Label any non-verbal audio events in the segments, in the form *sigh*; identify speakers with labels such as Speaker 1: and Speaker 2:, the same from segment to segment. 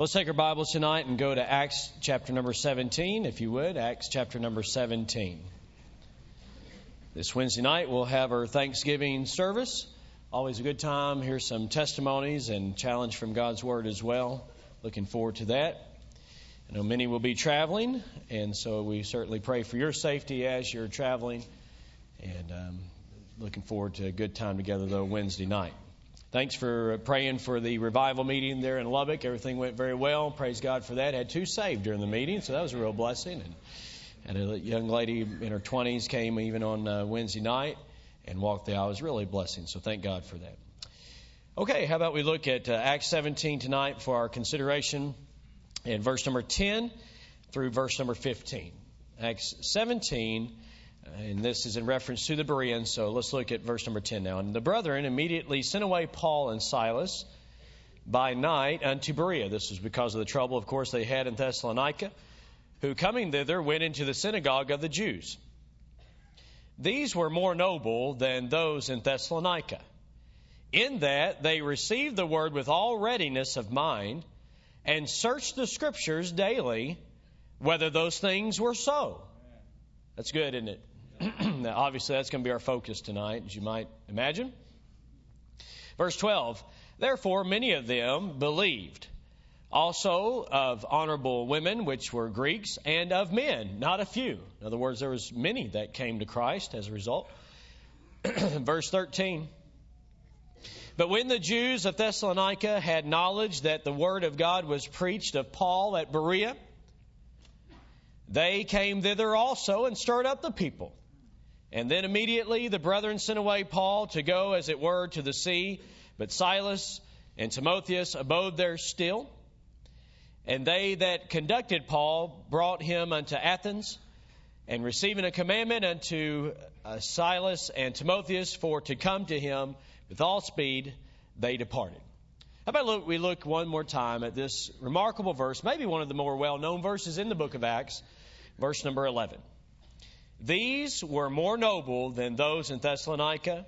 Speaker 1: Let's take our Bibles tonight and go to Acts chapter number 17, if you would. Acts chapter number 17. This Wednesday night we'll have our Thanksgiving service. Always a good time. Hear some testimonies and challenge from God's Word as well. Looking forward to that. I know many will be traveling, and so we certainly pray for your safety as you're traveling. And um, looking forward to a good time together, though, Wednesday night. Thanks for praying for the revival meeting there in Lubbock. Everything went very well. Praise God for that. Had two saved during the meeting, so that was a real blessing. And, and a young lady in her 20s came even on uh, Wednesday night and walked the aisle. It was really a blessing, so thank God for that. Okay, how about we look at uh, Acts 17 tonight for our consideration in verse number 10 through verse number 15. Acts 17 and this is in reference to the Bereans, so let's look at verse number 10 now. And the brethren immediately sent away Paul and Silas by night unto Berea. This was because of the trouble, of course, they had in Thessalonica, who coming thither went into the synagogue of the Jews. These were more noble than those in Thessalonica, in that they received the word with all readiness of mind and searched the scriptures daily whether those things were so. That's good, isn't it? *clears throat* now, obviously, that's going to be our focus tonight, as you might imagine. Verse 12 Therefore, many of them believed, also of honorable women, which were Greeks, and of men, not a few. In other words, there was many that came to Christ as a result. *clears throat* Verse 13. But when the Jews of Thessalonica had knowledge that the word of God was preached of Paul at Berea, they came thither also and stirred up the people. And then immediately the brethren sent away Paul to go, as it were, to the sea. But Silas and Timotheus abode there still. And they that conducted Paul brought him unto Athens, and receiving a commandment unto uh, Silas and Timotheus for to come to him with all speed, they departed. How about look, we look one more time at this remarkable verse, maybe one of the more well known verses in the book of Acts, verse number 11. These were more noble than those in Thessalonica,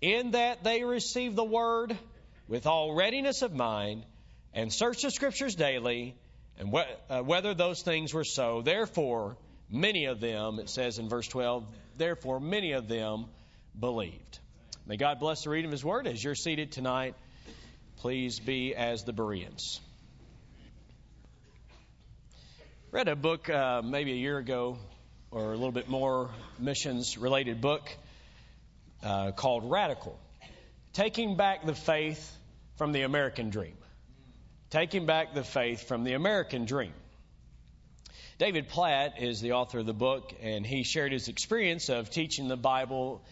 Speaker 1: in that they received the word with all readiness of mind and searched the scriptures daily, and wh- uh, whether those things were so. Therefore, many of them, it says in verse 12, therefore, many of them believed. May God bless the reading of His word. As you're seated tonight, please be as the Bereans. Read a book uh, maybe a year ago or a little bit more missions related book uh, called Radical Taking Back the Faith from the American Dream. Taking Back the Faith from the American Dream. David Platt is the author of the book, and he shared his experience of teaching the Bible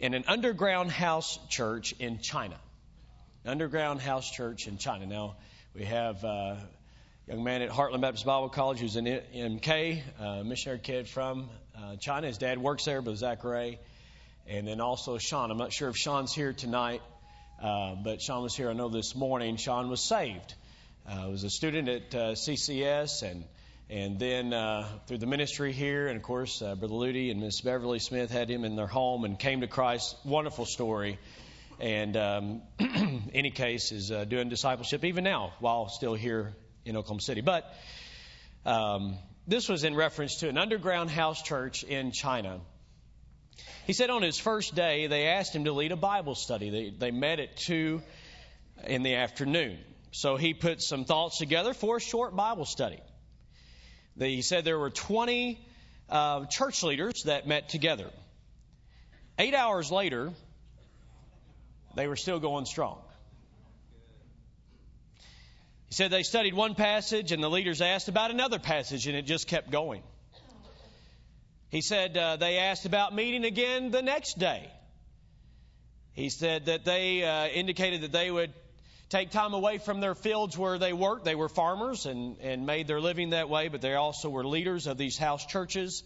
Speaker 1: in an underground house church in China. Underground house church in China. Now, we have uh, young man at Heartland Baptist Bible College who's an MK, a missionary kid from uh, China. His dad works there, but Zachary. And then also Sean. I'm not sure if Sean's here tonight, uh, but Sean was here, I know, this morning. Sean was saved. Uh, was a student at uh, CCS and and then uh, through the ministry here, and of course, uh, Brother Ludi and Miss Beverly Smith had him in their home and came to Christ. Wonderful story. And um, *clears throat* any case is uh, doing discipleship even now while still here in Oklahoma City. But um, this was in reference to an underground house church in China. He said on his first day, they asked him to lead a Bible study. They, they met at 2 in the afternoon. So he put some thoughts together for a short Bible study. They, he said there were 20 uh, church leaders that met together. Eight hours later, they were still going strong. He said they studied one passage and the leaders asked about another passage and it just kept going. He said uh, they asked about meeting again the next day. He said that they uh, indicated that they would take time away from their fields where they worked. They were farmers and, and made their living that way, but they also were leaders of these house churches.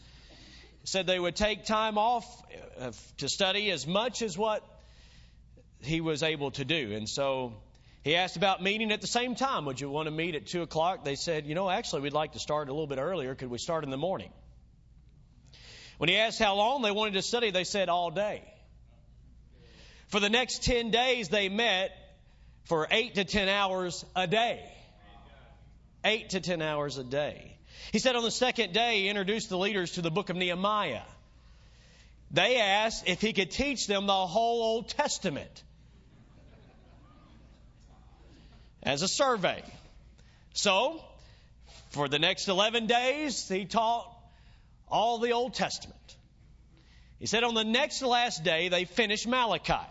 Speaker 1: He said they would take time off uh, to study as much as what he was able to do. And so he asked about meeting at the same time. Would you want to meet at 2 o'clock? They said, you know, actually, we'd like to start a little bit earlier. Could we start in the morning? When he asked how long they wanted to study, they said all day. For the next 10 days, they met for 8 to 10 hours a day. eight to ten hours a day. He said on the second day, he introduced the leaders to the book of Nehemiah. They asked if he could teach them the whole Old Testament as a survey. So, for the next 11 days, he taught all the Old Testament. He said on the next last day, they finished Malachi.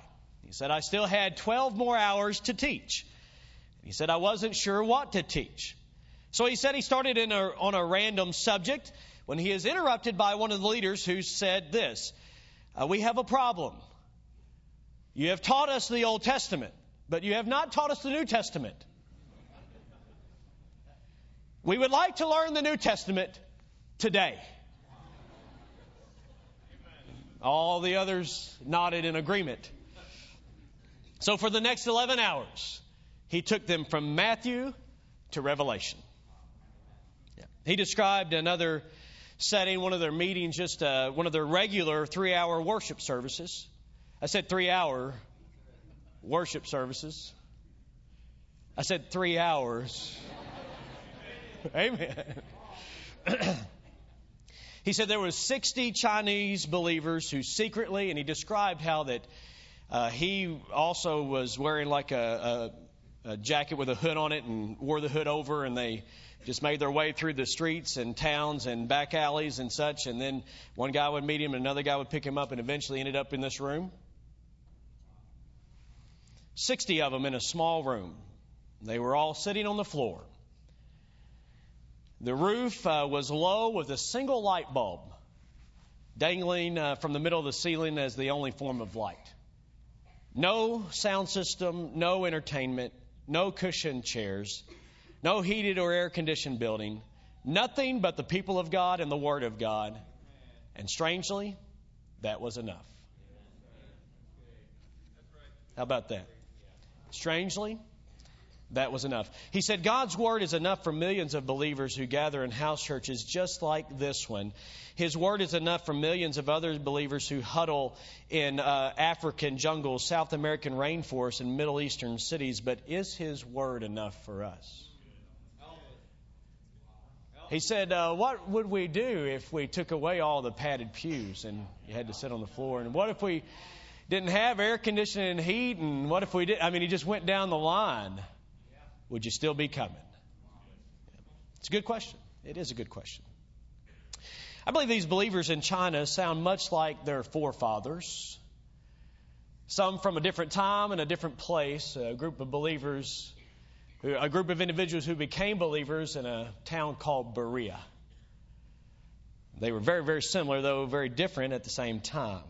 Speaker 1: He said, I still had 12 more hours to teach. He said, I wasn't sure what to teach. So he said he started a, on a random subject when he is interrupted by one of the leaders who said this uh, We have a problem. You have taught us the Old Testament, but you have not taught us the New Testament. We would like to learn the New Testament today. All the others nodded in agreement. So for the next 11 hours, he took them from Matthew to Revelation. Yeah. He described another setting, one of their meetings, just uh, one of their regular three hour worship services. I said three hour worship services. I said three hours. Amen. *clears throat* he said there was 60 Chinese believers who secretly, and he described how that uh, he also was wearing like a, a, a jacket with a hood on it and wore the hood over, and they just made their way through the streets and towns and back alleys and such. And then one guy would meet him, and another guy would pick him up, and eventually ended up in this room. 60 of them in a small room. They were all sitting on the floor. The roof uh, was low with a single light bulb dangling uh, from the middle of the ceiling as the only form of light. No sound system, no entertainment, no cushioned chairs, no heated or air conditioned building, nothing but the people of God and the Word of God. And strangely, that was enough. How about that? Strangely, that was enough. He said God's word is enough for millions of believers who gather in house churches just like this one. His word is enough for millions of other believers who huddle in uh, African jungles, South American rainforests, and Middle Eastern cities. But is His word enough for us? He said, uh, What would we do if we took away all the padded pews and you had to sit on the floor? And what if we didn't have air conditioning and heat? And what if we did? I mean, he just went down the line would you still be coming? It's a good question. It is a good question. I believe these believers in China sound much like their forefathers. Some from a different time and a different place, a group of believers, a group of individuals who became believers in a town called Berea. They were very, very similar, though very different at the same time.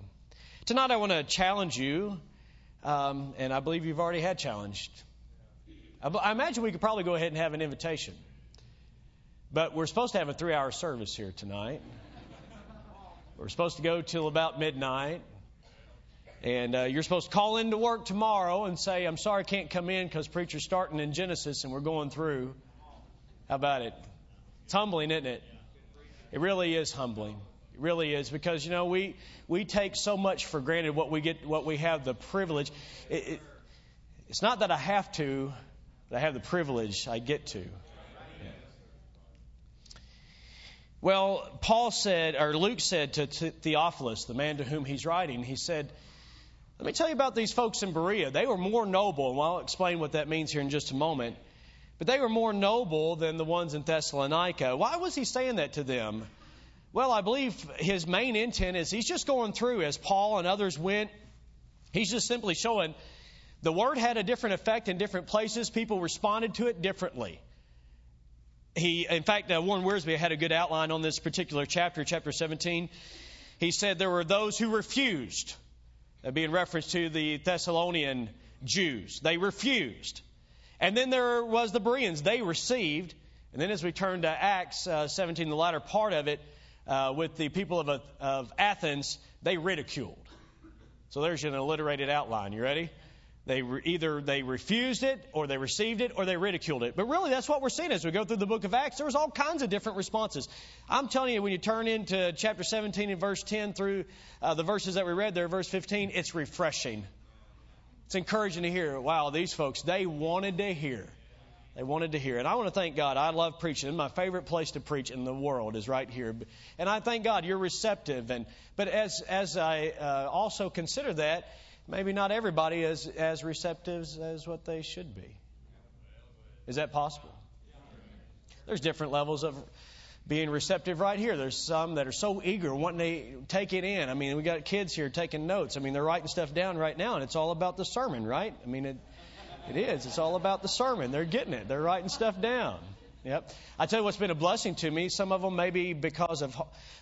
Speaker 1: Tonight, I want to challenge you, um, and I believe you've already had challenged I imagine we could probably go ahead and have an invitation. But we're supposed to have a three hour service here tonight. We're supposed to go till about midnight. And uh, you're supposed to call into work tomorrow and say, I'm sorry I can't come in because preacher's starting in Genesis and we're going through. How about it? It's humbling, isn't it? It really is humbling. Really is because, you know, we, we take so much for granted what we get, what we have the privilege. It, it, it's not that I have to, that I have the privilege I get to. Well, Paul said, or Luke said to Theophilus, the man to whom he's writing, he said, Let me tell you about these folks in Berea. They were more noble, and I'll explain what that means here in just a moment. But they were more noble than the ones in Thessalonica. Why was he saying that to them? Well, I believe his main intent is he's just going through as Paul and others went. He's just simply showing the word had a different effect in different places. People responded to it differently. He, in fact, uh, Warren Wiersbe had a good outline on this particular chapter, chapter 17. He said there were those who refused, that being reference to the Thessalonian Jews. They refused. And then there was the Bereans. They received. And then as we turn to Acts uh, 17, the latter part of it, uh, with the people of, of Athens, they ridiculed. So there's an alliterated outline. You ready? They re- either they refused it, or they received it, or they ridiculed it. But really, that's what we're seeing as we go through the book of Acts. There's all kinds of different responses. I'm telling you, when you turn into chapter 17 and verse 10 through uh, the verses that we read there, verse 15, it's refreshing. It's encouraging to hear. Wow, these folks, they wanted to hear. They wanted to hear it. I want to thank God. I love preaching. My favorite place to preach in the world is right here. And I thank God you're receptive. And but as as I uh, also consider that, maybe not everybody is as receptive as what they should be. Is that possible? There's different levels of being receptive right here. There's some that are so eager, wanting to take it in. I mean, we got kids here taking notes. I mean, they're writing stuff down right now, and it's all about the sermon, right? I mean, it, it is. It's all about the sermon. They're getting it. They're writing stuff down. Yep. I tell you what's been a blessing to me. Some of them maybe because of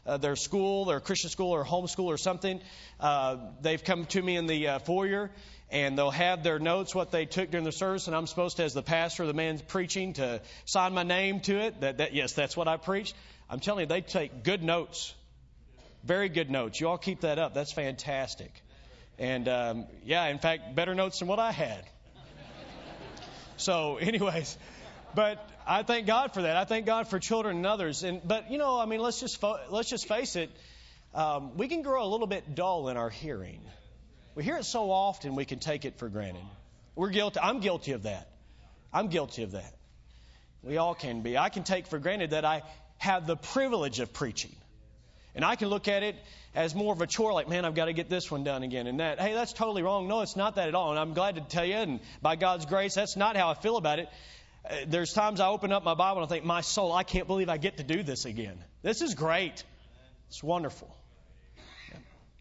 Speaker 1: uh, their school, their Christian school or homeschool or something. Uh, they've come to me in the uh, foyer and they'll have their notes, what they took during the service, and I'm supposed to, as the pastor, the man preaching, to sign my name to it. That, that yes, that's what I preached. I'm telling you, they take good notes, very good notes. You all keep that up. That's fantastic. And um, yeah, in fact, better notes than what I had. So, *laughs* anyways, but I thank God for that. I thank God for children and others. And but you know, I mean, let's just fo- let's just face it. Um, we can grow a little bit dull in our hearing. We hear it so often, we can take it for granted. We're guilty. I'm guilty of that. I'm guilty of that. We all can be. I can take for granted that I have the privilege of preaching. And I can look at it as more of a chore, like, man, I've got to get this one done again. And that, hey, that's totally wrong. No, it's not that at all. And I'm glad to tell you, and by God's grace, that's not how I feel about it. Uh, there's times I open up my Bible and I think, my soul, I can't believe I get to do this again. This is great. It's wonderful.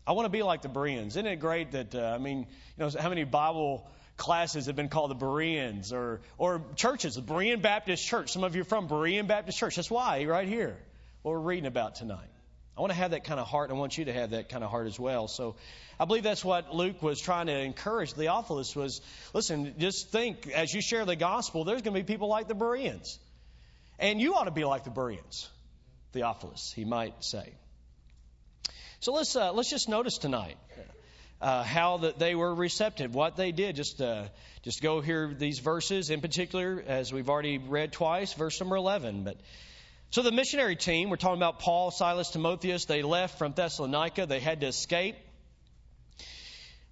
Speaker 1: I want to be like the Bereans. Isn't it great that, uh, I mean, you know, how many Bible classes have been called the Bereans or, or churches, the Berean Baptist Church. Some of you are from Berean Baptist Church. That's why, right here, what we're reading about tonight. I want to have that kind of heart, and I want you to have that kind of heart as well. So I believe that's what Luke was trying to encourage Theophilus was, listen, just think, as you share the gospel, there's going to be people like the Bereans. And you ought to be like the Bereans, Theophilus, he might say. So let's, uh, let's just notice tonight uh, how that they were receptive, what they did. Just, uh, just go here these verses in particular, as we've already read twice, verse number 11. But so the missionary team, we're talking about Paul, Silas, Timotheus, they left from Thessalonica. They had to escape.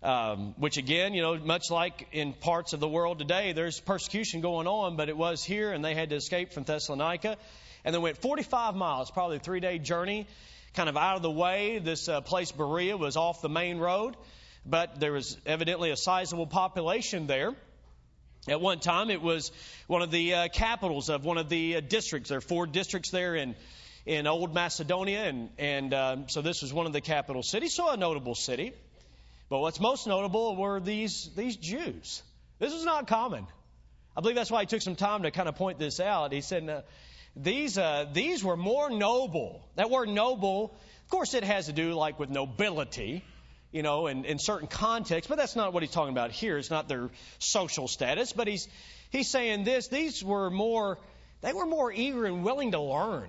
Speaker 1: Um, which again, you know, much like in parts of the world today, there's persecution going on, but it was here, and they had to escape from Thessalonica, and they went 45 miles, probably a three-day journey, kind of out of the way. This uh, place, Berea, was off the main road, but there was evidently a sizable population there. At one time, it was one of the uh, capitals of one of the uh, districts. There are four districts there in in Old Macedonia, and and um, so this was one of the capital cities, so a notable city. But what's most notable were these these Jews. This was not common. I believe that's why he took some time to kind of point this out. He said these uh, these were more noble. That word noble, of course, it has to do like with nobility you know, in, in certain contexts, but that's not what he's talking about here. It's not their social status, but he's he's saying this: these were more, they were more eager and willing to learn.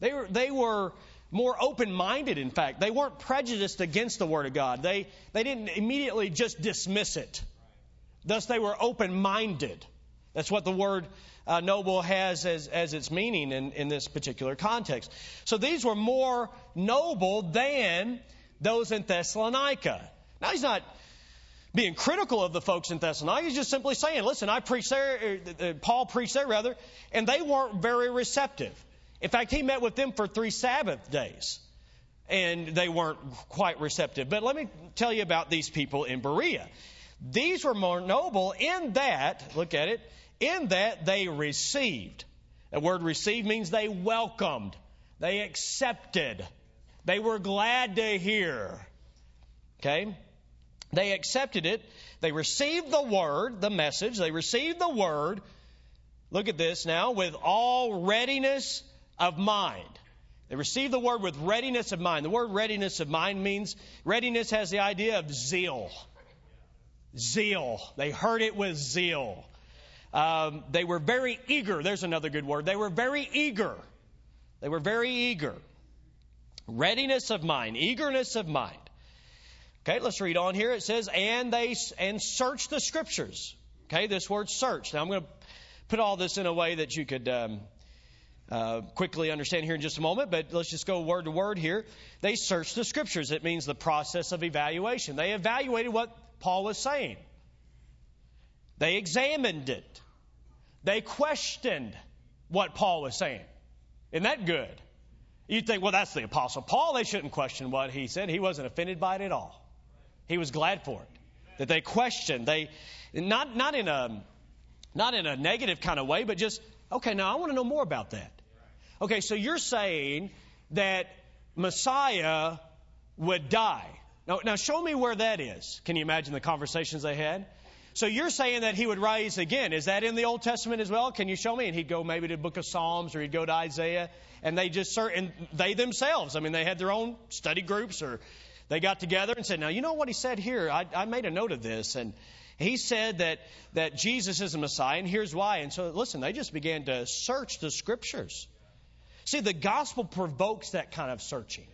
Speaker 1: They were they were more open-minded. In fact, they weren't prejudiced against the Word of God. They they didn't immediately just dismiss it. Thus, they were open-minded. That's what the word uh, noble has as, as its meaning in, in this particular context. So these were more noble than those in Thessalonica. Now, he's not being critical of the folks in Thessalonica. He's just simply saying, listen, I preached there, uh, Paul preached there rather, and they weren't very receptive. In fact, he met with them for three Sabbath days, and they weren't quite receptive. But let me tell you about these people in Berea. These were more noble in that, look at it, in that they received. The word received means they welcomed, they accepted they were glad to hear. Okay? They accepted it. They received the word, the message. They received the word. Look at this now, with all readiness of mind. They received the word with readiness of mind. The word readiness of mind means readiness has the idea of zeal. Zeal. They heard it with zeal. Um, they were very eager. There's another good word. They were very eager. They were very eager. Readiness of mind, eagerness of mind. Okay, let's read on here. It says, and they and search the scriptures. Okay, this word search. Now I'm going to put all this in a way that you could um, uh, quickly understand here in just a moment, but let's just go word to word here. They searched the scriptures. It means the process of evaluation. They evaluated what Paul was saying. They examined it. They questioned what Paul was saying. Isn't that good? You'd think, well, that's the Apostle Paul. They shouldn't question what he said. He wasn't offended by it at all. He was glad for it. That they questioned. They, not, not, in a, not in a negative kind of way, but just, okay, now I want to know more about that. Okay, so you're saying that Messiah would die. Now, now show me where that is. Can you imagine the conversations they had? So you're saying that he would rise again. Is that in the Old Testament as well? Can you show me? And he'd go maybe to the book of Psalms or he'd go to Isaiah and they just, and they themselves, I mean, they had their own study groups or they got together and said, now you know what he said here? I, I made a note of this and he said that, that Jesus is the Messiah and here's why. And so listen, they just began to search the scriptures. See, the gospel provokes that kind of searching.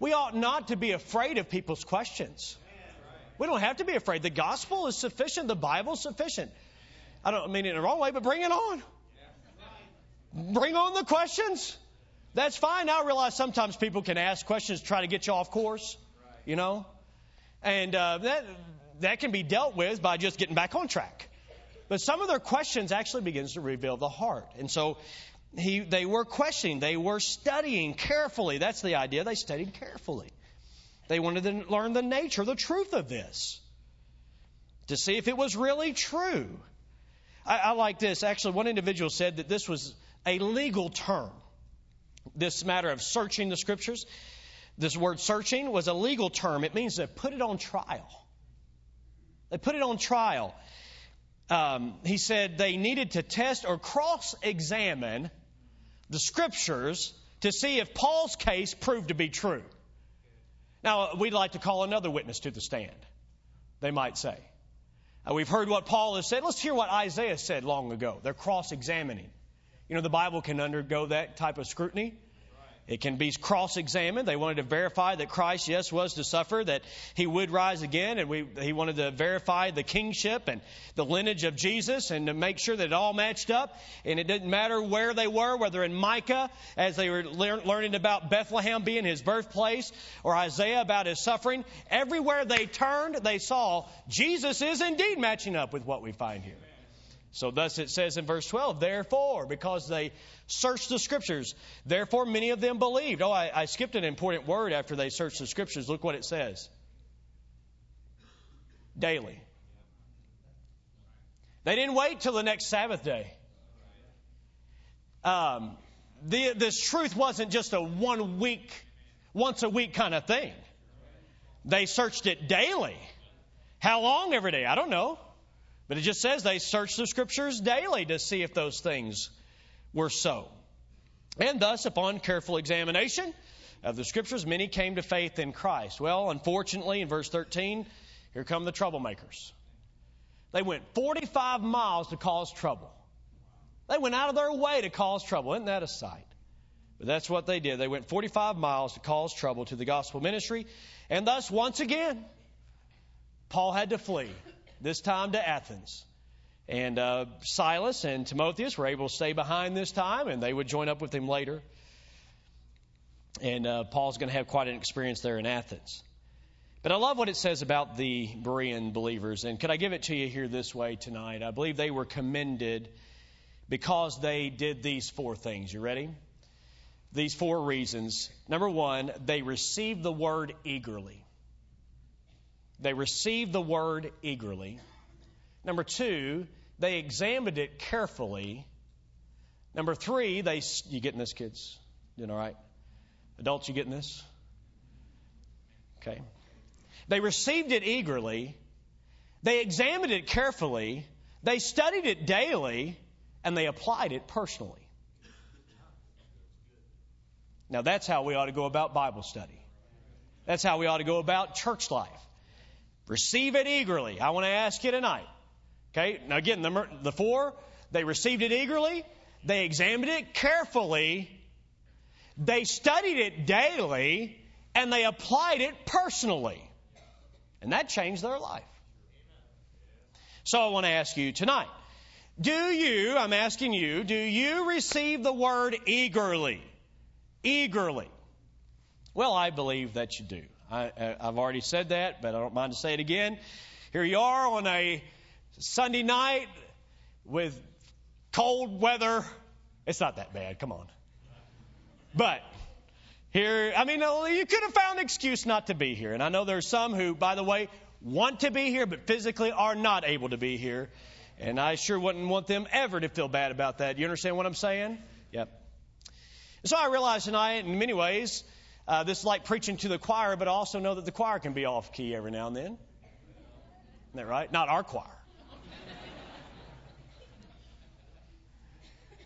Speaker 1: We ought not to be afraid of people's questions. We don't have to be afraid. The gospel is sufficient. The Bible is sufficient. I don't mean it in the wrong way, but bring it on. Bring on the questions. That's fine. I realize sometimes people can ask questions to try to get you off course, you know, and uh, that that can be dealt with by just getting back on track. But some of their questions actually begins to reveal the heart, and so he, they were questioning, they were studying carefully. That's the idea. They studied carefully. They wanted to learn the nature, the truth of this, to see if it was really true. I, I like this. Actually, one individual said that this was a legal term. This matter of searching the scriptures, this word searching was a legal term. It means to put it on trial. They put it on trial. Um, he said they needed to test or cross examine the scriptures to see if Paul's case proved to be true. Now, we'd like to call another witness to the stand, they might say. Uh, we've heard what Paul has said. Let's hear what Isaiah said long ago. They're cross examining. You know, the Bible can undergo that type of scrutiny. It can be cross examined. They wanted to verify that Christ, yes, was to suffer, that he would rise again, and we, he wanted to verify the kingship and the lineage of Jesus and to make sure that it all matched up. And it didn't matter where they were, whether in Micah, as they were lear- learning about Bethlehem being his birthplace, or Isaiah about his suffering. Everywhere they turned, they saw Jesus is indeed matching up with what we find here. So thus it says in verse 12, therefore, because they searched the scriptures, therefore many of them believed. Oh, I, I skipped an important word after they searched the scriptures. Look what it says. Daily. They didn't wait till the next Sabbath day. Um, the, this truth wasn't just a one week, once a week kind of thing. They searched it daily. How long every day? I don't know. But it just says they searched the scriptures daily to see if those things were so. And thus, upon careful examination of the scriptures, many came to faith in Christ. Well, unfortunately, in verse 13, here come the troublemakers. They went 45 miles to cause trouble. They went out of their way to cause trouble. Isn't that a sight? But that's what they did. They went 45 miles to cause trouble to the gospel ministry. And thus, once again, Paul had to flee this time to Athens. And uh, Silas and Timotheus were able to stay behind this time, and they would join up with him later. And uh, Paul's going to have quite an experience there in Athens. But I love what it says about the Berean believers. And could I give it to you here this way tonight? I believe they were commended because they did these four things. You ready? These four reasons. Number one, they received the word eagerly. They received the word eagerly. Number two, they examined it carefully. Number three, they you getting this, kids? You doing all right? Adults, you getting this? Okay. They received it eagerly. They examined it carefully. They studied it daily, and they applied it personally. Now that's how we ought to go about Bible study. That's how we ought to go about church life. Receive it eagerly. I want to ask you tonight. Okay, now again, the, the four, they received it eagerly, they examined it carefully, they studied it daily, and they applied it personally. And that changed their life. So I want to ask you tonight do you, I'm asking you, do you receive the word eagerly? Eagerly. Well, I believe that you do. I, have already said that, but I don't mind to say it again. Here you are on a Sunday night with cold weather. It's not that bad, come on. But here, I mean, you could have found an excuse not to be here. And I know there's some who, by the way, want to be here, but physically are not able to be here. And I sure wouldn't want them ever to feel bad about that. You understand what I'm saying? Yep. So I realize tonight, in many ways, uh, this is like preaching to the choir, but also know that the choir can be off key every now and then. Isn't that right? Not our choir.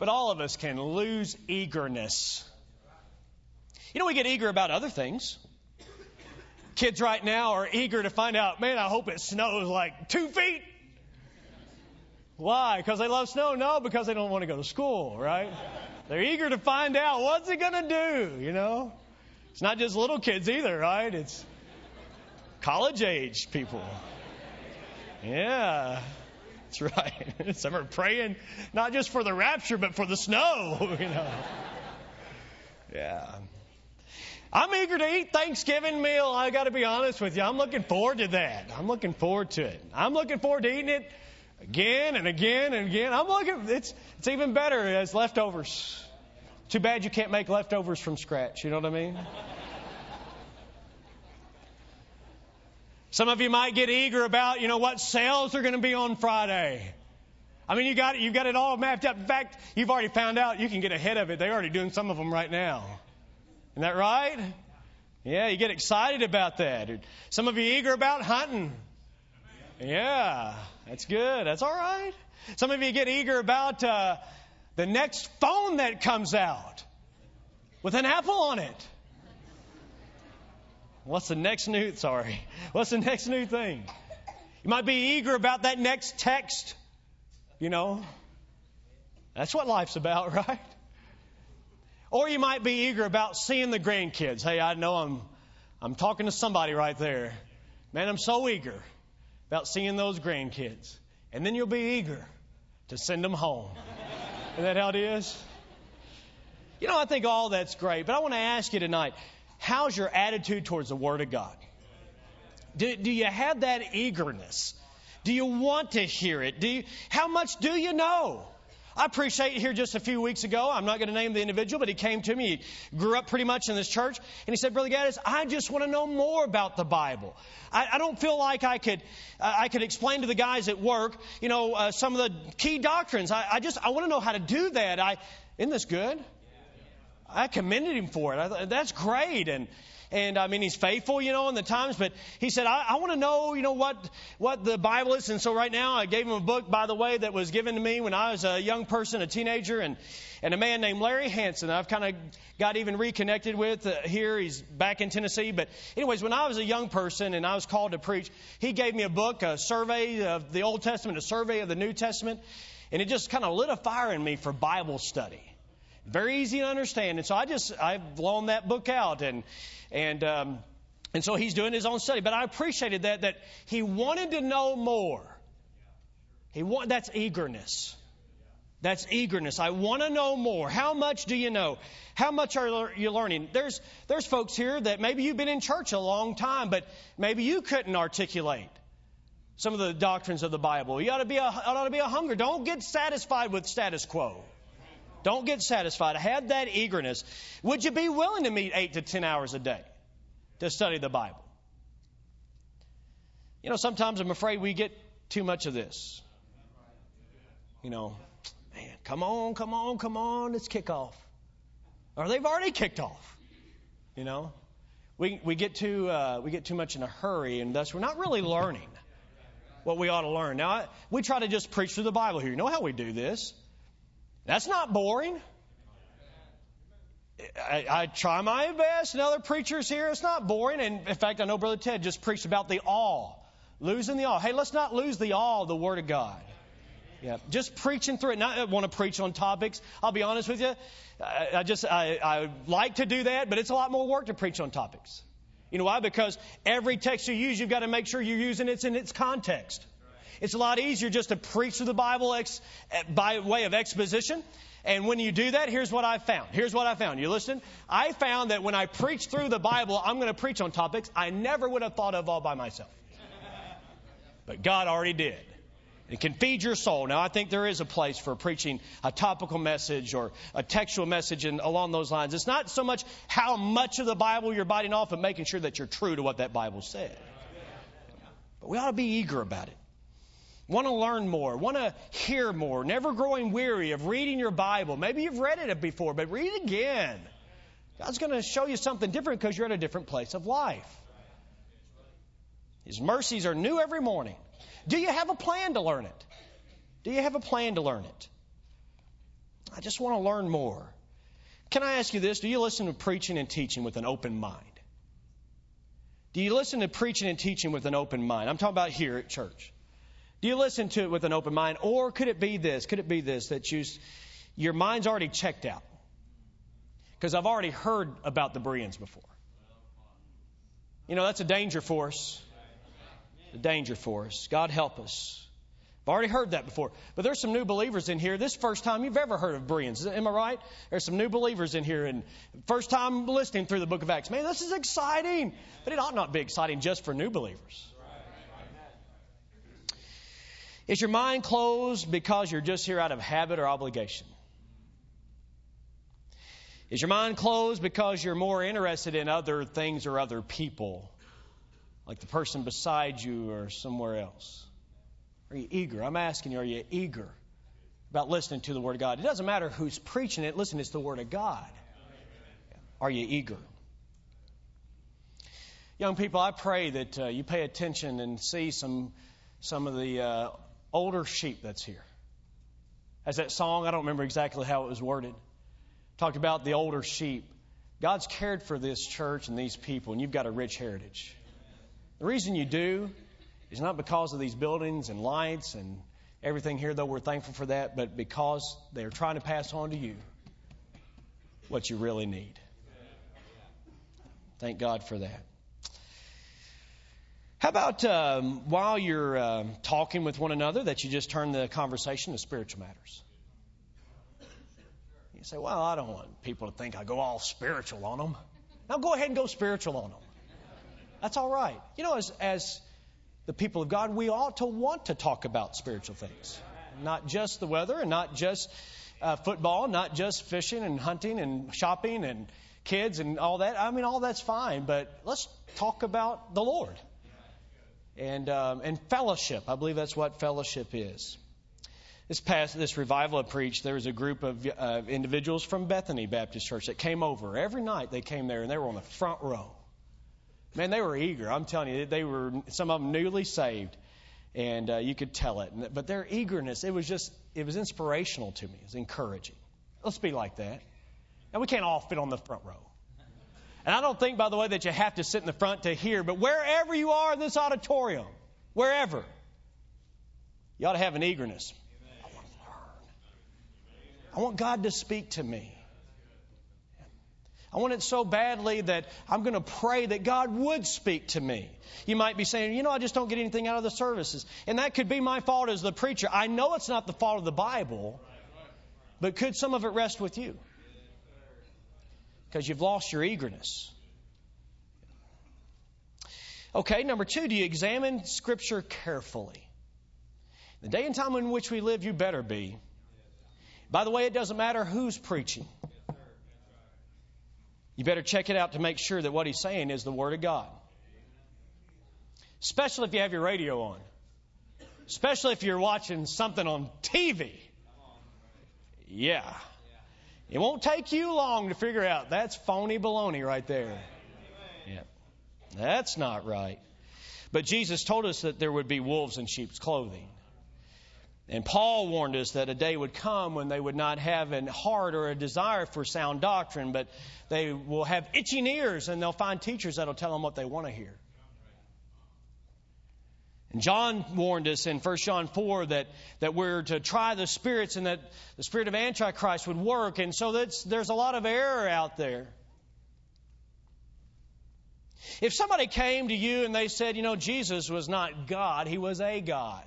Speaker 1: but all of us can lose eagerness. You know, we get eager about other things. Kids right now are eager to find out, man, I hope it snows like two feet. Why? Because they love snow? No, because they don't want to go to school, right? They're eager to find out what's it going to do, you know? It's not just little kids either, right? It's college age people. Yeah. That's right. *laughs* Some are praying not just for the rapture, but for the snow, *laughs* you know. Yeah. I'm eager to eat Thanksgiving meal. I got to be honest with you. I'm looking forward to that. I'm looking forward to it. I'm looking forward to eating it again and again and again. I'm looking. It's it's even better as leftovers. Too bad you can't make leftovers from scratch. You know what I mean? Some of you might get eager about, you know, what sales are going to be on Friday. I mean, you got it, you've got it all mapped out. In fact, you've already found out you can get ahead of it. They're already doing some of them right now. Isn't that right? Yeah, you get excited about that. Some of you eager about hunting. Yeah, that's good. That's all right. Some of you get eager about uh, the next phone that comes out with an apple on it. What's the next new? Sorry. What's the next new thing? You might be eager about that next text. You know, that's what life's about, *laughs* right? Or you might be eager about seeing the grandkids. Hey, I know I'm, I'm talking to somebody right there. Man, I'm so eager about seeing those grandkids. And then you'll be eager to send them home. Isn't that how it is? You know, I think all that's great, but I want to ask you tonight how's your attitude towards the Word of God? Do, do you have that eagerness? Do you want to hear it? Do you, how much do you know? I appreciate here just a few weeks ago. I'm not going to name the individual, but he came to me. He grew up pretty much in this church, and he said, "Brother Gaddis, I just want to know more about the Bible. I, I don't feel like I could uh, I could explain to the guys at work, you know, uh, some of the key doctrines. I, I just I want to know how to do that. I isn't this good? I commended him for it. I thought, that's great, and and I mean he's faithful, you know, in the times. But he said, I, I want to know, you know, what what the Bible is. And so right now, I gave him a book, by the way, that was given to me when I was a young person, a teenager, and and a man named Larry Hanson. I've kind of got even reconnected with uh, here. He's back in Tennessee. But anyways, when I was a young person and I was called to preach, he gave me a book, a survey of the Old Testament, a survey of the New Testament, and it just kind of lit a fire in me for Bible study very easy to understand. And so I just I've loaned that book out, and and um, and so he's doing his own study. But I appreciated that that he wanted to know more. He want that's eagerness. That's eagerness. I want to know more. How much do you know? How much are you learning? There's there's folks here that maybe you've been in church a long time, but maybe you couldn't articulate some of the doctrines of the Bible. You ought to be a, ought to be a hunger. Don't get satisfied with status quo. Don't get satisfied. Have that eagerness. Would you be willing to meet eight to ten hours a day to study the Bible? You know, sometimes I'm afraid we get too much of this. You know, man, come on, come on, come on, it's kickoff. Or they've already kicked off. You know, we we get too uh, we get too much in a hurry, and thus we're not really learning what we ought to learn. Now, I, we try to just preach through the Bible here. You know how we do this? That's not boring. I, I, try my best, and other preachers here, it's not boring. And in fact, I know Brother Ted just preached about the awe, losing the awe. Hey, let's not lose the awe of the Word of God. Yeah, just preaching through it. Not I want to preach on topics. I'll be honest with you. I, I just I, I like to do that, but it's a lot more work to preach on topics. You know why? Because every text you use, you've got to make sure you're using it in its context. It's a lot easier just to preach through the Bible ex, eh, by way of exposition. And when you do that, here's what I found. Here's what I found. You listen? I found that when I preach through the Bible, I'm going to preach on topics I never would have thought of all by myself. But God already did. It can feed your soul. Now, I think there is a place for preaching a topical message or a textual message and along those lines. It's not so much how much of the Bible you're biting off, but making sure that you're true to what that Bible said. But we ought to be eager about it. Want to learn more, want to hear more, never growing weary of reading your Bible. Maybe you've read it before, but read it again. God's going to show you something different because you're at a different place of life. His mercies are new every morning. Do you have a plan to learn it? Do you have a plan to learn it? I just want to learn more. Can I ask you this? Do you listen to preaching and teaching with an open mind? Do you listen to preaching and teaching with an open mind? I'm talking about here at church. Do you listen to it with an open mind? Or could it be this? Could it be this that you, your mind's already checked out? Because I've already heard about the Bereans before. You know, that's a danger for us a danger for us. God help us. I've already heard that before. But there's some new believers in here. This first time you've ever heard of Bereans. Am I right? There's some new believers in here and first time listening through the book of Acts. Man, this is exciting. But it ought not be exciting just for new believers. Is your mind closed because you're just here out of habit or obligation? Is your mind closed because you're more interested in other things or other people like the person beside you or somewhere else? Are you eager? I'm asking you, are you eager about listening to the Word of God? It doesn't matter who's preaching it, listen, it's the Word of God. Are you eager? Young people, I pray that uh, you pay attention and see some, some of the uh, older sheep that's here. As that song, I don't remember exactly how it was worded, talked about the older sheep. God's cared for this church and these people, and you've got a rich heritage. The reason you do is not because of these buildings and lights and everything here, though we're thankful for that, but because they're trying to pass on to you what you really need. Thank God for that. How about um, while you're uh, talking with one another, that you just turn the conversation to spiritual matters? You say, Well, I don't want people to think I go all spiritual on them. Now go ahead and go spiritual on them. That's all right. You know, as, as the people of God, we ought to want to talk about spiritual things. Not just the weather and not just uh, football, not just fishing and hunting and shopping and kids and all that. I mean, all that's fine, but let's talk about the Lord and um, and fellowship. I believe that's what fellowship is. This past this revival I preached, there was a group of uh, individuals from Bethany Baptist Church that came over every night. They came there and they were on the front row. Man, they were eager. I'm telling you, they were some of them newly saved, and uh, you could tell it. But their eagerness, it was just, it was inspirational to me. It was encouraging. Let's be like that. And we can't all fit on the front row. And I don't think, by the way, that you have to sit in the front to hear, but wherever you are in this auditorium, wherever, you ought to have an eagerness. I want to learn. I want God to speak to me. I want it so badly that I'm going to pray that God would speak to me. You might be saying, you know, I just don't get anything out of the services. And that could be my fault as the preacher. I know it's not the fault of the Bible, but could some of it rest with you? Because you've lost your eagerness. Okay, number two, do you examine Scripture carefully? The day and time in which we live, you better be. By the way, it doesn't matter who's preaching. You better check it out to make sure that what he's saying is the Word of God. Especially if you have your radio on. Especially if you're watching something on TV. Yeah. It won't take you long to figure out that's phony baloney right there. Yeah. That's not right. But Jesus told us that there would be wolves in sheep's clothing. And Paul warned us that a day would come when they would not have a heart or a desire for sound doctrine, but they will have itching ears and they'll find teachers that'll tell them what they want to hear. And John warned us in 1 John 4 that, that we're to try the spirits and that the spirit of Antichrist would work. And so there's a lot of error out there. If somebody came to you and they said, you know, Jesus was not God, he was a God.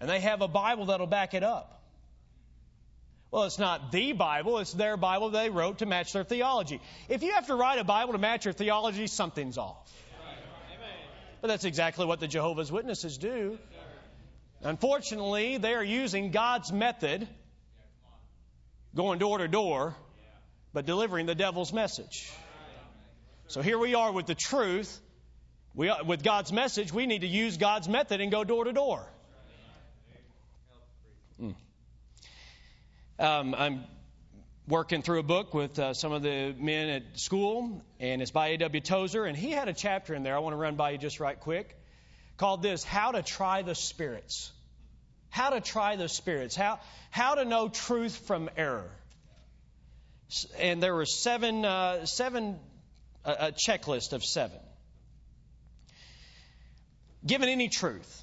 Speaker 1: And they have a Bible that'll back it up. Well, it's not the Bible, it's their Bible they wrote to match their theology. If you have to write a Bible to match your theology, something's off. But that's exactly what the Jehovah's Witnesses do. Unfortunately, they are using God's method, going door to door, but delivering the devil's message. So here we are with the truth. We, with God's message, we need to use God's method and go door to door. Mm. Um, I'm working through a book with uh, some of the men at school, and it's by A.W. Tozer, and he had a chapter in there I want to run by you just right quick called this How to Try the Spirits. How to try the spirits. How, how to know truth from error. And there were seven, uh, seven a, a checklist of seven. Given any truth,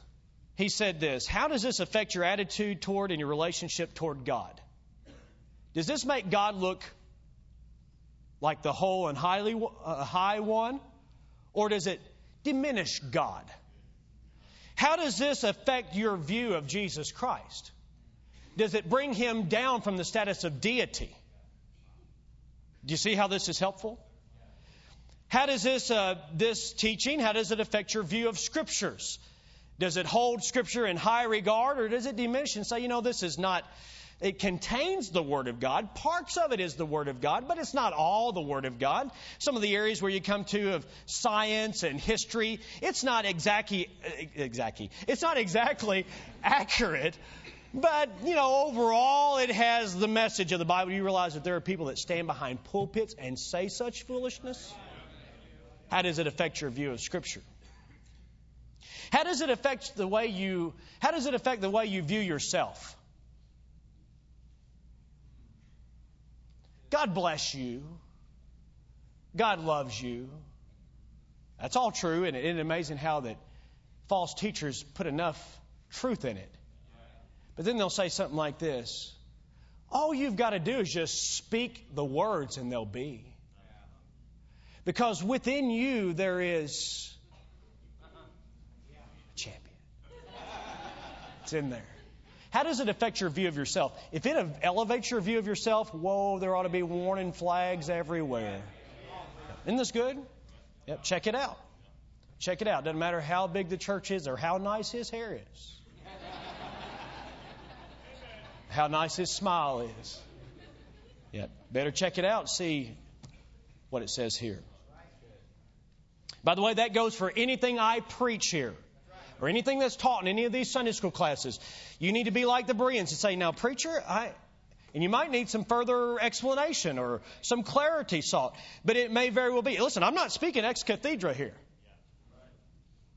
Speaker 1: he said this How does this affect your attitude toward and your relationship toward God? Does this make God look like the whole and highly uh, high one? Or does it diminish God? How does this affect your view of Jesus Christ? Does it bring him down from the status of deity? Do you see how this is helpful? How does this, uh, this teaching, how does it affect your view of scriptures? Does it hold scripture in high regard or does it diminish and say, you know, this is not, it contains the Word of God. Parts of it is the Word of God, but it's not all the Word of God. Some of the areas where you come to of science and history, it's not exactly, exactly, it's not exactly accurate. But, you know, overall, it has the message of the Bible. You realize that there are people that stand behind pulpits and say such foolishness? How does it affect your view of Scripture? How does it affect the way you how does it affect the way you view yourself? God bless you. God loves you. That's all true, and it's amazing how that false teachers put enough truth in it. But then they'll say something like this All you've got to do is just speak the words, and they'll be. Because within you there is a champion. It's in there. How does it affect your view of yourself? If it elevates your view of yourself, whoa, there ought to be warning flags everywhere. Isn't this good? Yep, check it out. Check it out. Doesn't matter how big the church is or how nice his hair is, how nice his smile is. Yep, better check it out. See what it says here. By the way, that goes for anything I preach here or anything that's taught in any of these Sunday school classes. You need to be like the Bereans and say, now, preacher, I, and you might need some further explanation or some clarity sought. But it may very well be. Listen, I'm not speaking ex cathedra here.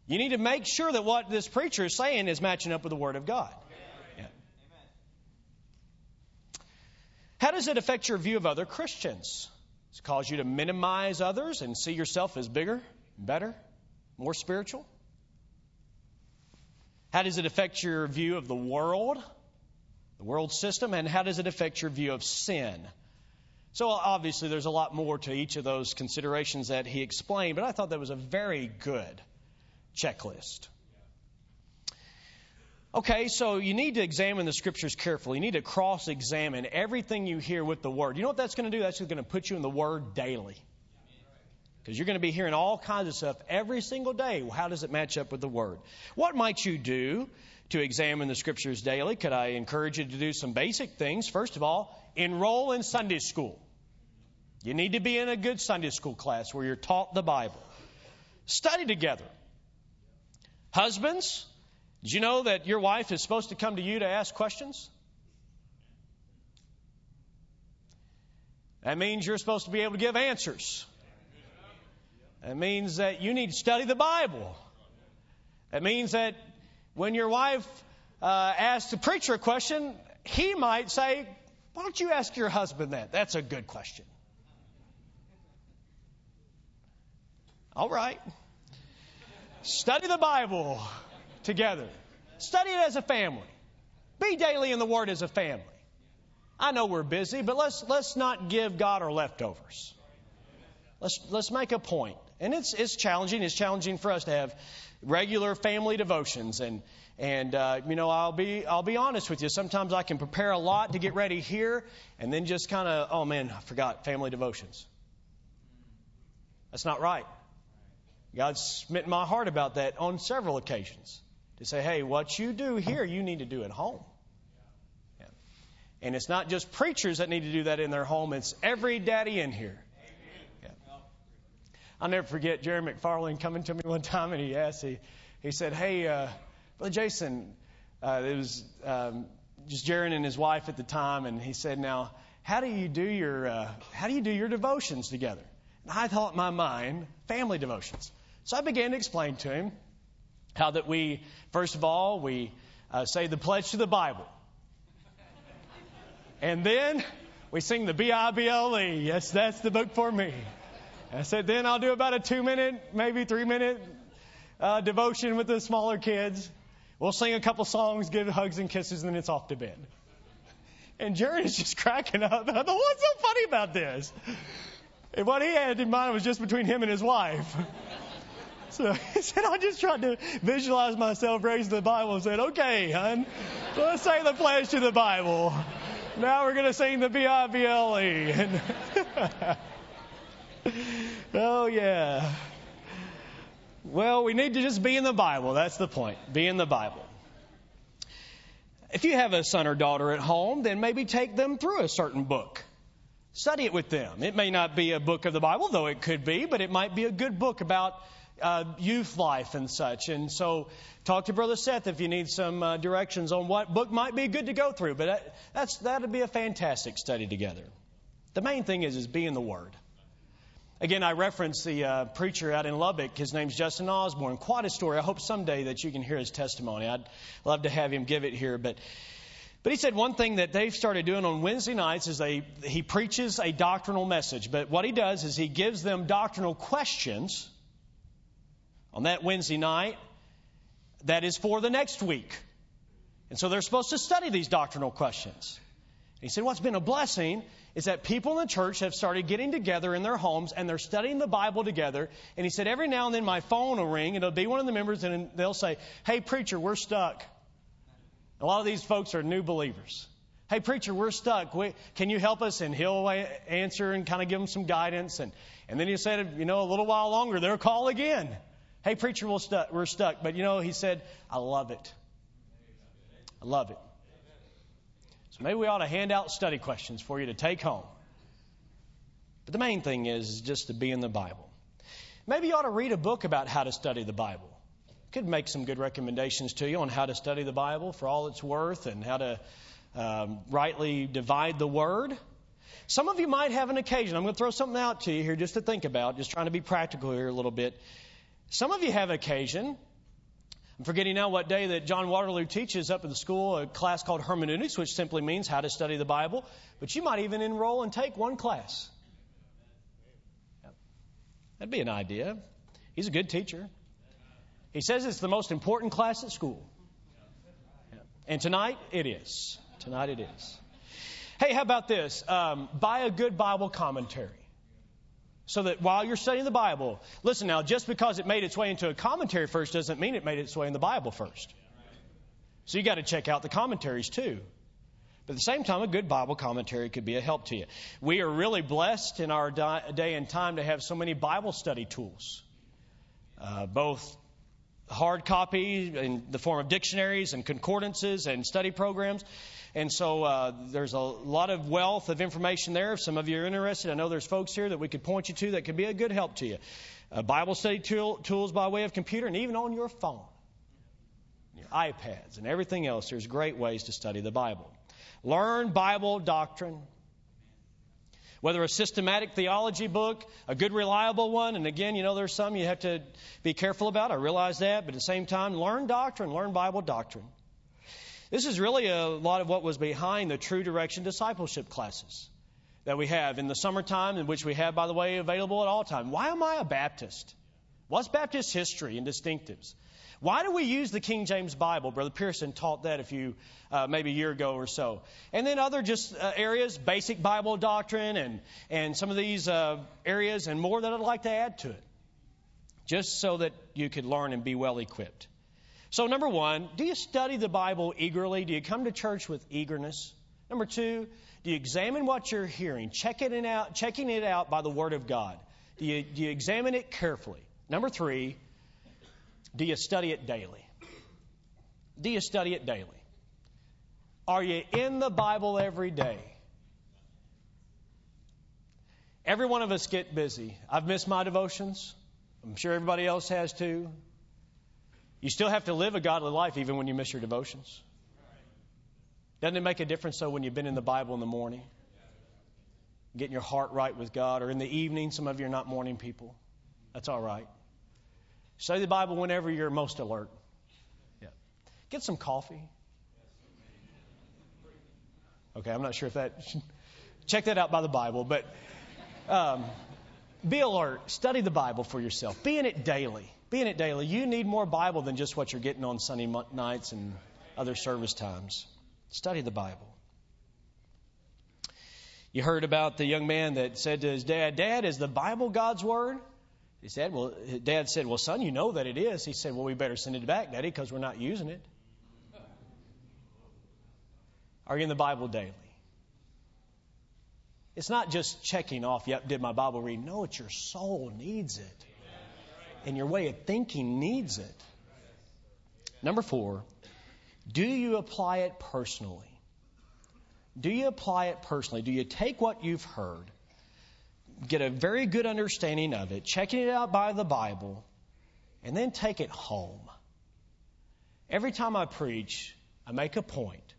Speaker 1: You need to make sure that what this preacher is saying is matching up with the Word of God. Yeah. How does it affect your view of other Christians? Does it cause you to minimize others and see yourself as bigger? better, more spiritual? How does it affect your view of the world, the world system, and how does it affect your view of sin? So, obviously, there's a lot more to each of those considerations that he explained, but I thought that was a very good checklist. Okay, so you need to examine the scriptures carefully. You need to cross examine everything you hear with the Word. You know what that's going to do? That's going to put you in the Word daily. Because you're going to be hearing all kinds of stuff every single day. How does it match up with the Word? What might you do to examine the Scriptures daily? Could I encourage you to do some basic things? First of all, enroll in Sunday school. You need to be in a good Sunday school class where you're taught the Bible. Study together. Husbands, did you know that your wife is supposed to come to you to ask questions? That means you're supposed to be able to give answers. It means that you need to study the Bible. It means that when your wife uh, asks the preacher a question, he might say, Why don't you ask your husband that? That's a good question. All right. Study the Bible together. Study it as a family. Be daily in the Word as a family. I know we're busy, but let's let's not give God our leftovers. Let's let's make a point. And it's, it's challenging. It's challenging for us to have regular family devotions. And, and uh, you know, I'll be, I'll be honest with you. Sometimes I can prepare a lot to get ready here and then just kind of, oh man, I forgot family devotions. That's not right. God's smitten my heart about that on several occasions. to say, hey, what you do here, you need to do at home. And it's not just preachers that need to do that in their home, it's every daddy in here. I'll never forget Jerry McFarland coming to me one time and he asked, he, he said, hey, uh, Brother Jason, uh, it was um, just Jaron and his wife at the time, and he said, now, how do you do your, uh, how do you do your devotions together? And I thought in my mind, family devotions. So I began to explain to him how that we, first of all, we uh, say the pledge to the Bible. And then we sing the B I B L E. Yes, that's the book for me. I said, then I'll do about a two minute, maybe three minute uh, devotion with the smaller kids. We'll sing a couple songs, give hugs and kisses, and then it's off to bed. And Jared is just *laughs* cracking up. I thought, what's so funny about this? And what he had in mind was just between him and his wife. *laughs* So he said, I just tried to visualize myself raising the Bible and said, okay, hon, let's say the pledge to the Bible. Now we're going to sing the B-I-B-L-E. *laughs* *laughs* oh, yeah. Well, we need to just be in the Bible. That's the point. Be in the Bible. If you have a son or daughter at home, then maybe take them through a certain book. Study it with them. It may not be a book of the Bible, though it could be, but it might be a good book about uh, youth life and such. And so, talk to Brother Seth if you need some uh, directions on what book might be good to go through. But that, that's that'd be a fantastic study together. The main thing is is be in the Word. Again, I reference the uh, preacher out in Lubbock. His name's Justin Osborne. Quite a story. I hope someday that you can hear his testimony. I'd love to have him give it here, but. But he said one thing that they've started doing on Wednesday nights is they, he preaches a doctrinal message. But what he does is he gives them doctrinal questions on that Wednesday night that is for the next week. And so they're supposed to study these doctrinal questions. He said, What's been a blessing is that people in the church have started getting together in their homes and they're studying the Bible together. And he said, Every now and then my phone will ring and it'll be one of the members and they'll say, Hey, preacher, we're stuck. A lot of these folks are new believers. Hey, preacher, we're stuck. can you help us? And he'll answer and kind of give them some guidance. And, and then he said, you know, a little while longer, they'll call again. Hey, preacher, we're stuck. We're stuck. But you know, he said, I love it. I love it. So maybe we ought to hand out study questions for you to take home. But the main thing is just to be in the Bible. Maybe you ought to read a book about how to study the Bible. Could make some good recommendations to you on how to study the Bible for all it's worth and how to um, rightly divide the Word. Some of you might have an occasion. I'm going to throw something out to you here just to think about, just trying to be practical here a little bit. Some of you have occasion. I'm forgetting now what day that John Waterloo teaches up at the school, a class called hermeneutics, which simply means how to study the Bible. But you might even enroll and take one class. That'd be an idea. He's a good teacher. He says it's the most important class at school. And tonight it is. Tonight it is. Hey, how about this? Um, buy a good Bible commentary. So that while you're studying the Bible, listen now, just because it made its way into a commentary first doesn't mean it made its way in the Bible first. So you got to check out the commentaries too. But at the same time, a good Bible commentary could be a help to you. We are really blessed in our day and time to have so many Bible study tools, uh, both hard copy in the form of dictionaries and concordances and study programs. And so uh, there's a lot of wealth of information there. If some of you are interested, I know there's folks here that we could point you to that could be a good help to you. Uh, Bible study tool, tools by way of computer and even on your phone, your iPads, and everything else. There's great ways to study the Bible. Learn Bible doctrine. Whether a systematic theology book, a good, reliable one, and again, you know, there's some you have to be careful about. I realize that, but at the same time, learn doctrine, learn Bible doctrine. This is really a lot of what was behind the True Direction discipleship classes that we have in the summertime, in which we have, by the way, available at all time. Why am I a Baptist? What's Baptist history and distinctives? Why do we use the King James Bible? Brother Pearson taught that a few, uh, maybe a year ago or so. And then other just uh, areas, basic Bible doctrine, and and some of these uh, areas and more that I'd like to add to it, just so that you could learn and be well equipped. So, number one, do you study the Bible eagerly? Do you come to church with eagerness? Number two, do you examine what you're hearing, checking it out, checking it out by the Word of God? Do you, do you examine it carefully? Number three, do you study it daily? Do you study it daily? Are you in the Bible every day? Every one of us get busy. I've missed my devotions. I'm sure everybody else has too. You still have to live a godly life even when you miss your devotions. Doesn't it make a difference, though, when you've been in the Bible in the morning? Getting your heart right with God, or in the evening, some of you are not morning people. That's all right. Study the Bible whenever you're most alert. Yeah. Get some coffee. Okay, I'm not sure if that. *laughs* Check that out by the Bible, but um, be alert. Study the Bible for yourself. Be in it daily. Be in it daily. You need more Bible than just what you're getting on Sunday nights and other service times. Study the Bible. You heard about the young man that said to his dad, Dad, is the Bible God's Word? He said, Well, Dad said, Well, son, you know that it is. He said, Well, we better send it back, Daddy, because we're not using it. Are you in the Bible daily? It's not just checking off, yep, did my Bible read. No, it's your soul needs it. And your way of thinking needs it. Number four, do you apply it personally? Do you apply it personally? Do you take what you've heard, get a very good understanding of it, checking it out by the Bible, and then take it home? Every time I preach, I make a point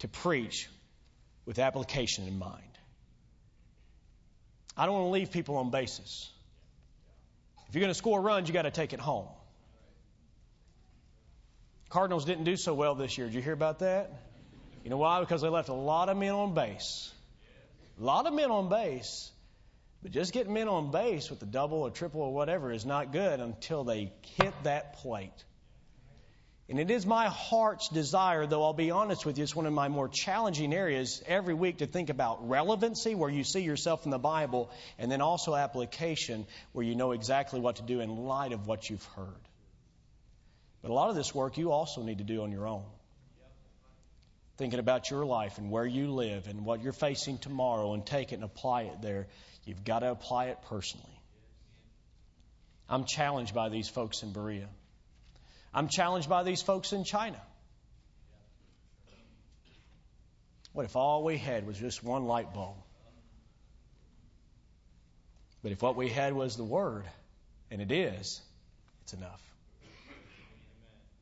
Speaker 1: to preach with application in mind. I don't want to leave people on basis. If you're going to score runs, you got to take it home. Cardinals didn't do so well this year. Did you hear about that? You know why? Because they left a lot of men on base. A lot of men on base. But just getting men on base with the double or triple or whatever is not good until they hit that plate. And it is my heart's desire, though I'll be honest with you, it's one of my more challenging areas every week to think about relevancy, where you see yourself in the Bible, and then also application, where you know exactly what to do in light of what you've heard. But a lot of this work you also need to do on your own. Thinking about your life and where you live and what you're facing tomorrow and take it and apply it there. You've got to apply it personally. I'm challenged by these folks in Berea. I'm challenged by these folks in China. What if all we had was just one light bulb? But if what we had was the Word, and it is, it's enough.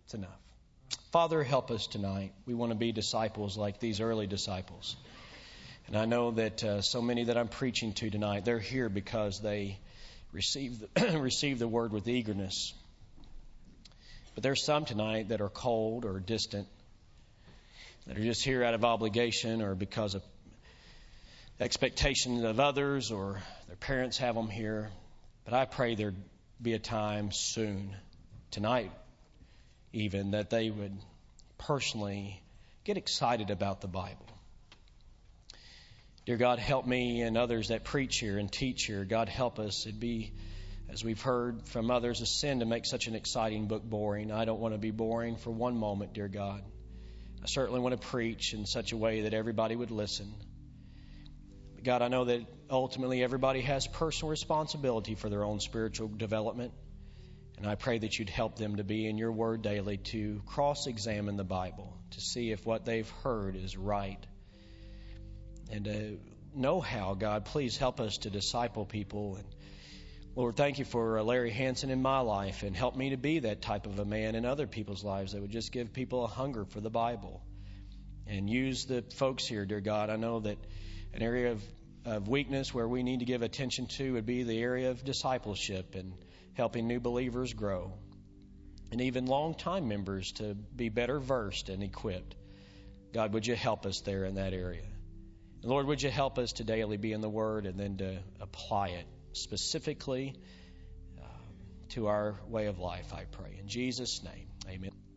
Speaker 1: It's enough. Father, help us tonight. We want to be disciples like these early disciples. And I know that uh, so many that I'm preaching to tonight, they're here because they received the, *clears throat* received the word with eagerness. But there's some tonight that are cold or distant, that are just here out of obligation or because of expectations of others or their parents have them here. But I pray there'd be a time soon, tonight even, that they would personally get excited about the Bible. Dear God, help me and others that preach here and teach here. God, help us. It'd be as we've heard from others, a sin to make such an exciting book boring. I don't want to be boring for one moment, dear God. I certainly want to preach in such a way that everybody would listen. But God, I know that ultimately everybody has personal responsibility for their own spiritual development. And I pray that you'd help them to be in your word daily to cross examine the Bible, to see if what they've heard is right. And to know how, God, please help us to disciple people and Lord, thank you for uh, Larry Hanson in my life and help me to be that type of a man in other people's lives that would just give people a hunger for the Bible. And use the folks here, dear God. I know that an area of, of weakness where we need to give attention to would be the area of discipleship and helping new believers grow. And even long time members to be better versed and equipped. God, would you help us there in that area? Lord, would you help us to daily be in the Word and then to apply it specifically um, to our way of life, I pray. In Jesus' name, amen.